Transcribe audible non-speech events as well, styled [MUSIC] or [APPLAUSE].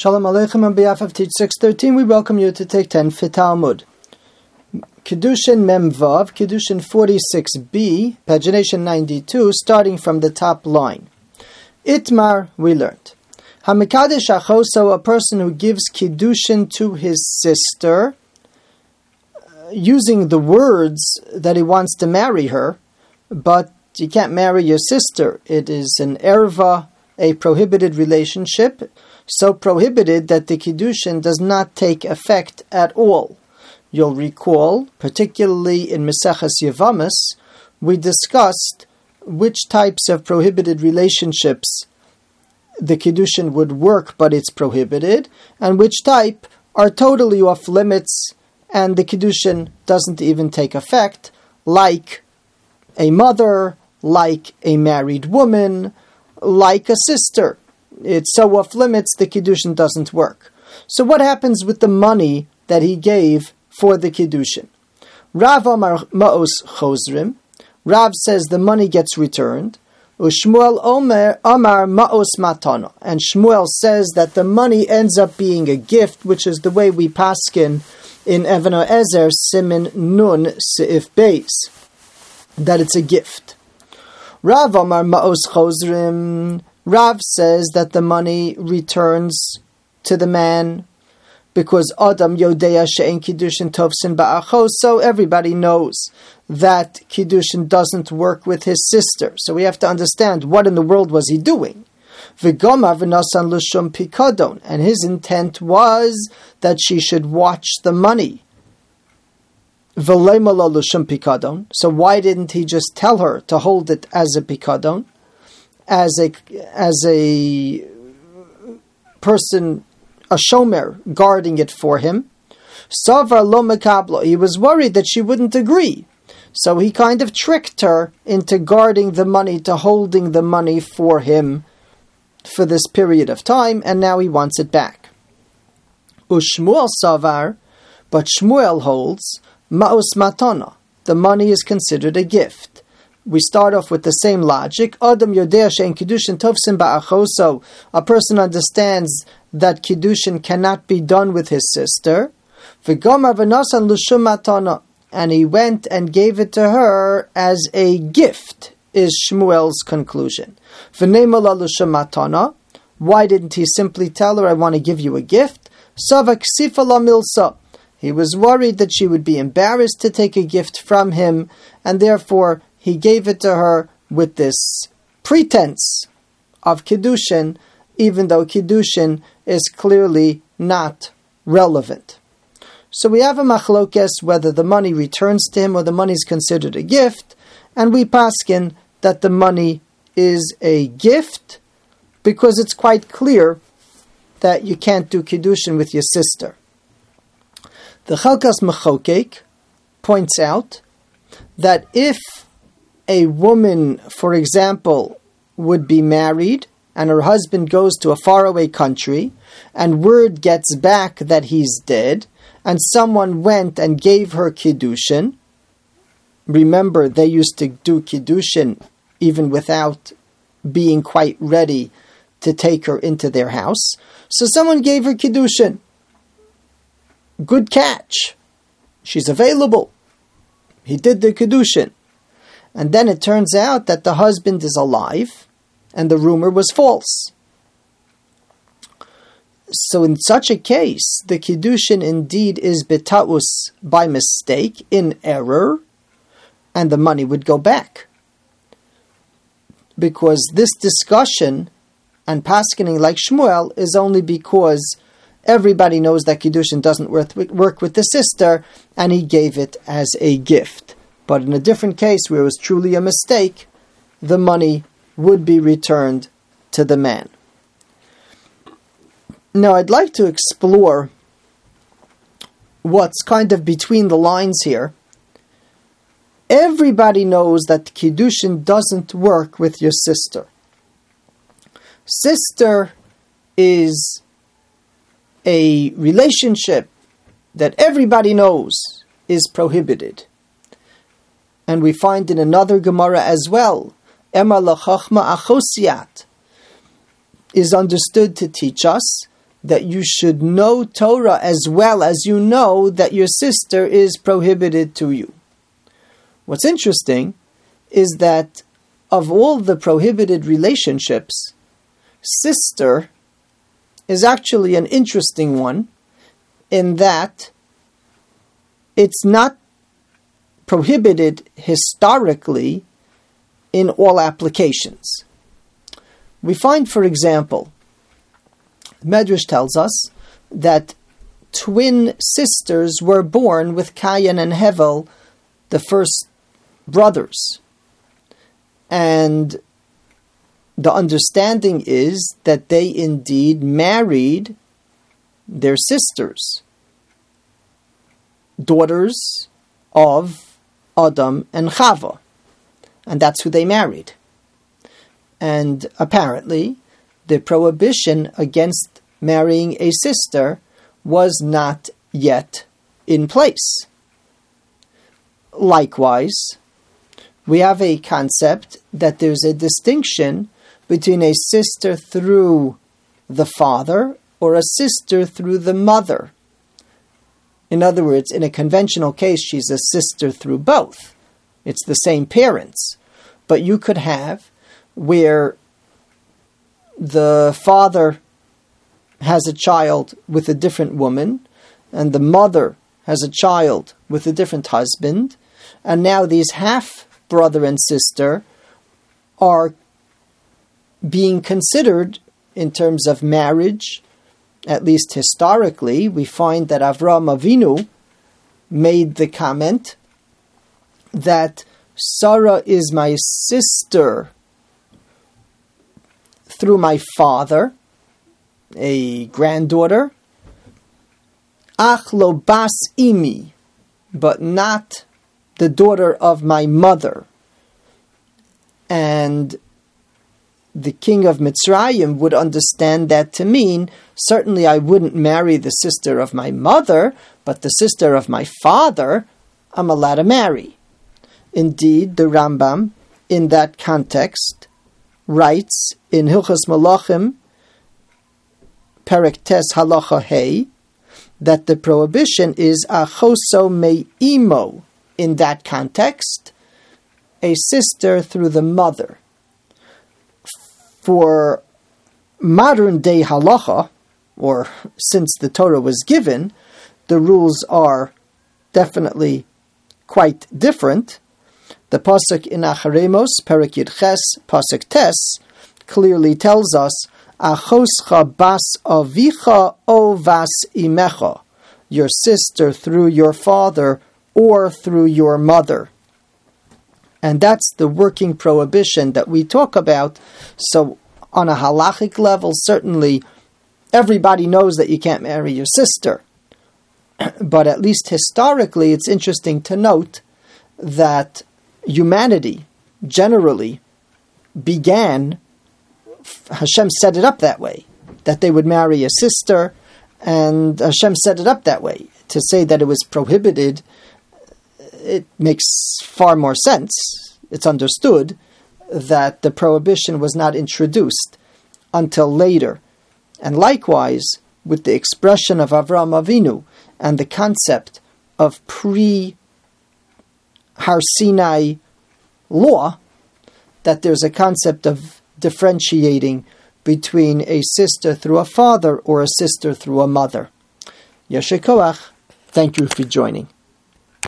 Shalom Aleichem on behalf of Teach 613, we welcome you to take 10 for Talmud. Kiddushin Memvav, Kiddushin 46b, pagination 92, starting from the top line. Itmar, we learned. Hamikadesh Achoso, a person who gives Kedushin to his sister, uh, using the words that he wants to marry her, but you can't marry your sister. It is an erva, a prohibited relationship so prohibited that the Kiddushin does not take effect at all. You'll recall, particularly in Meseches Yevamis, we discussed which types of prohibited relationships the Kiddushin would work but it's prohibited, and which type are totally off limits and the Kiddushin doesn't even take effect, like a mother, like a married woman, like a sister it's so off limits, the Kiddushin doesn't work. So what happens with the money that he gave for the Kiddushin? Rav Amar Ma'os Chozrim, Rav says the money gets returned. Ushmuel Omer Ma'os. And Shmuel says that the money ends up being a gift, which is the way we paskin in Even HaEzer Simin Nun Seif Beis. That it's a gift. Rav Amar Ma'os Chozrim Rav says that the money returns to the man because Adam Yodea She'en Kiddushin Tovsin Ba'achos, so everybody knows that Kiddushin doesn't work with his sister. So we have to understand what in the world was he doing. Vigomar v'nasan l'shum pikadon, and his intent was that she should watch the money. Pikadon. So why didn't he just tell her to hold it as a pikadon? As a as a person, a shomer guarding it for him. Savar lo mekablo. He was worried that she wouldn't agree, so he kind of tricked her into guarding the money, to holding the money for him for this period of time, and now he wants it back. Ushmuel savar, but Shmuel holds maus matana. The money is considered a gift we start off with the same logic. Adam Yodea Kiddushin Ba'achoso. A person understands that Kiddushin cannot be done with his sister. Matana. And he went and gave it to her as a gift, is Shmuel's conclusion. V'neimala l'shum matana. Why didn't he simply tell her, I want to give you a gift? Savak sifala. He was worried that she would be embarrassed to take a gift from him, and therefore he gave it to her with this pretense of Kiddushin, even though Kiddushin is clearly not relevant. So we have a machlokes whether the money returns to him or the money is considered a gift, and we paskin that the money is a gift because it's quite clear that you can't do kiddushin with your sister. The Chelkas Mechokek points out that if a woman, for example, would be married and her husband goes to a faraway country and word gets back that he's dead and someone went and gave her kiddushin, remember they used to do kiddushin even without being quite ready to take her into their house. So someone gave her kiddushin. Good catch. She's available. He did the kiddushin and then it turns out that the husband is alive and the rumor was false. So in such a case, the kiddushin indeed is betaus by mistake, in error, and the money would go back. Because this discussion and paskening like Shmuel is only because everybody knows that kiddushin doesn't work with the sister, and he gave it as a gift. But in a different case where it was truly a mistake, the money would be returned to the man. Now, I'd like to explore what's kind of between the lines here. Everybody knows that Kiddushin doesn't work with your sister. Sister is a relationship that everybody knows is prohibited. And we find in another Gemara as well, Emma lachachma achosiat is understood to teach us that you should know Torah as well as you know that your sister is prohibited to you. What's interesting is that of all the prohibited relationships, sister is actually an interesting one in that it's not prohibited historically in all applications. We find, for example, Medrash tells us that twin sisters were born with Cain and Hevel, the first brothers. And the understanding is that they indeed married their sisters, daughters of Adam and Chava. And that's who they married. And apparently, the prohibition against marrying a sister was not yet in place. Likewise, we have a concept that there's a distinction between a sister through the father or a sister through the mother. In other words, in a conventional case, she's a sister through both. It's the same parents. But you could have where the father has a child with a different woman, and the mother has a child with a different husband, and now these half brother and sister are being considered in terms of marriage, at least historically. We find that Avram Avinu made the comment that Sarah is my sister through my father, a granddaughter, Achlo bas imi, but not the daughter of my mother. And the king of Mitzrayim would understand that to mean certainly I wouldn't marry the sister of my mother, but the sister of my father I'm allowed to marry. Indeed, the Rambam, in that context, writes in Hilchas Malachim, Perek Tes Halacha Hey, that the prohibition is achoso me'imo in that context, a sister through the mother. For modern day halacha, or since the Torah was given, the rules are definitely quite different. The pasuk in Acharemos, Perek Yud Ches, pasuk Tes, clearly tells us, Achoscha bas avicha o vas imecha, your sister through your father or through your mother. And that's the working prohibition that we talk about. So, on a halachic level, certainly everybody knows that you can't marry your sister. [CLEARS THROAT] But at least historically, it's interesting to note that humanity generally began, Hashem set it up that way, that they would marry a sister, and Hashem set it up that way. To say that it was prohibited, it makes far more sense. It's understood that the prohibition was not introduced until later. And likewise, with the expression of Avram Avinu and the concept of pre Har Sinai law that there's a concept of differentiating between a sister through a father or a sister through a mother. Yeshikoach, thank you for joining.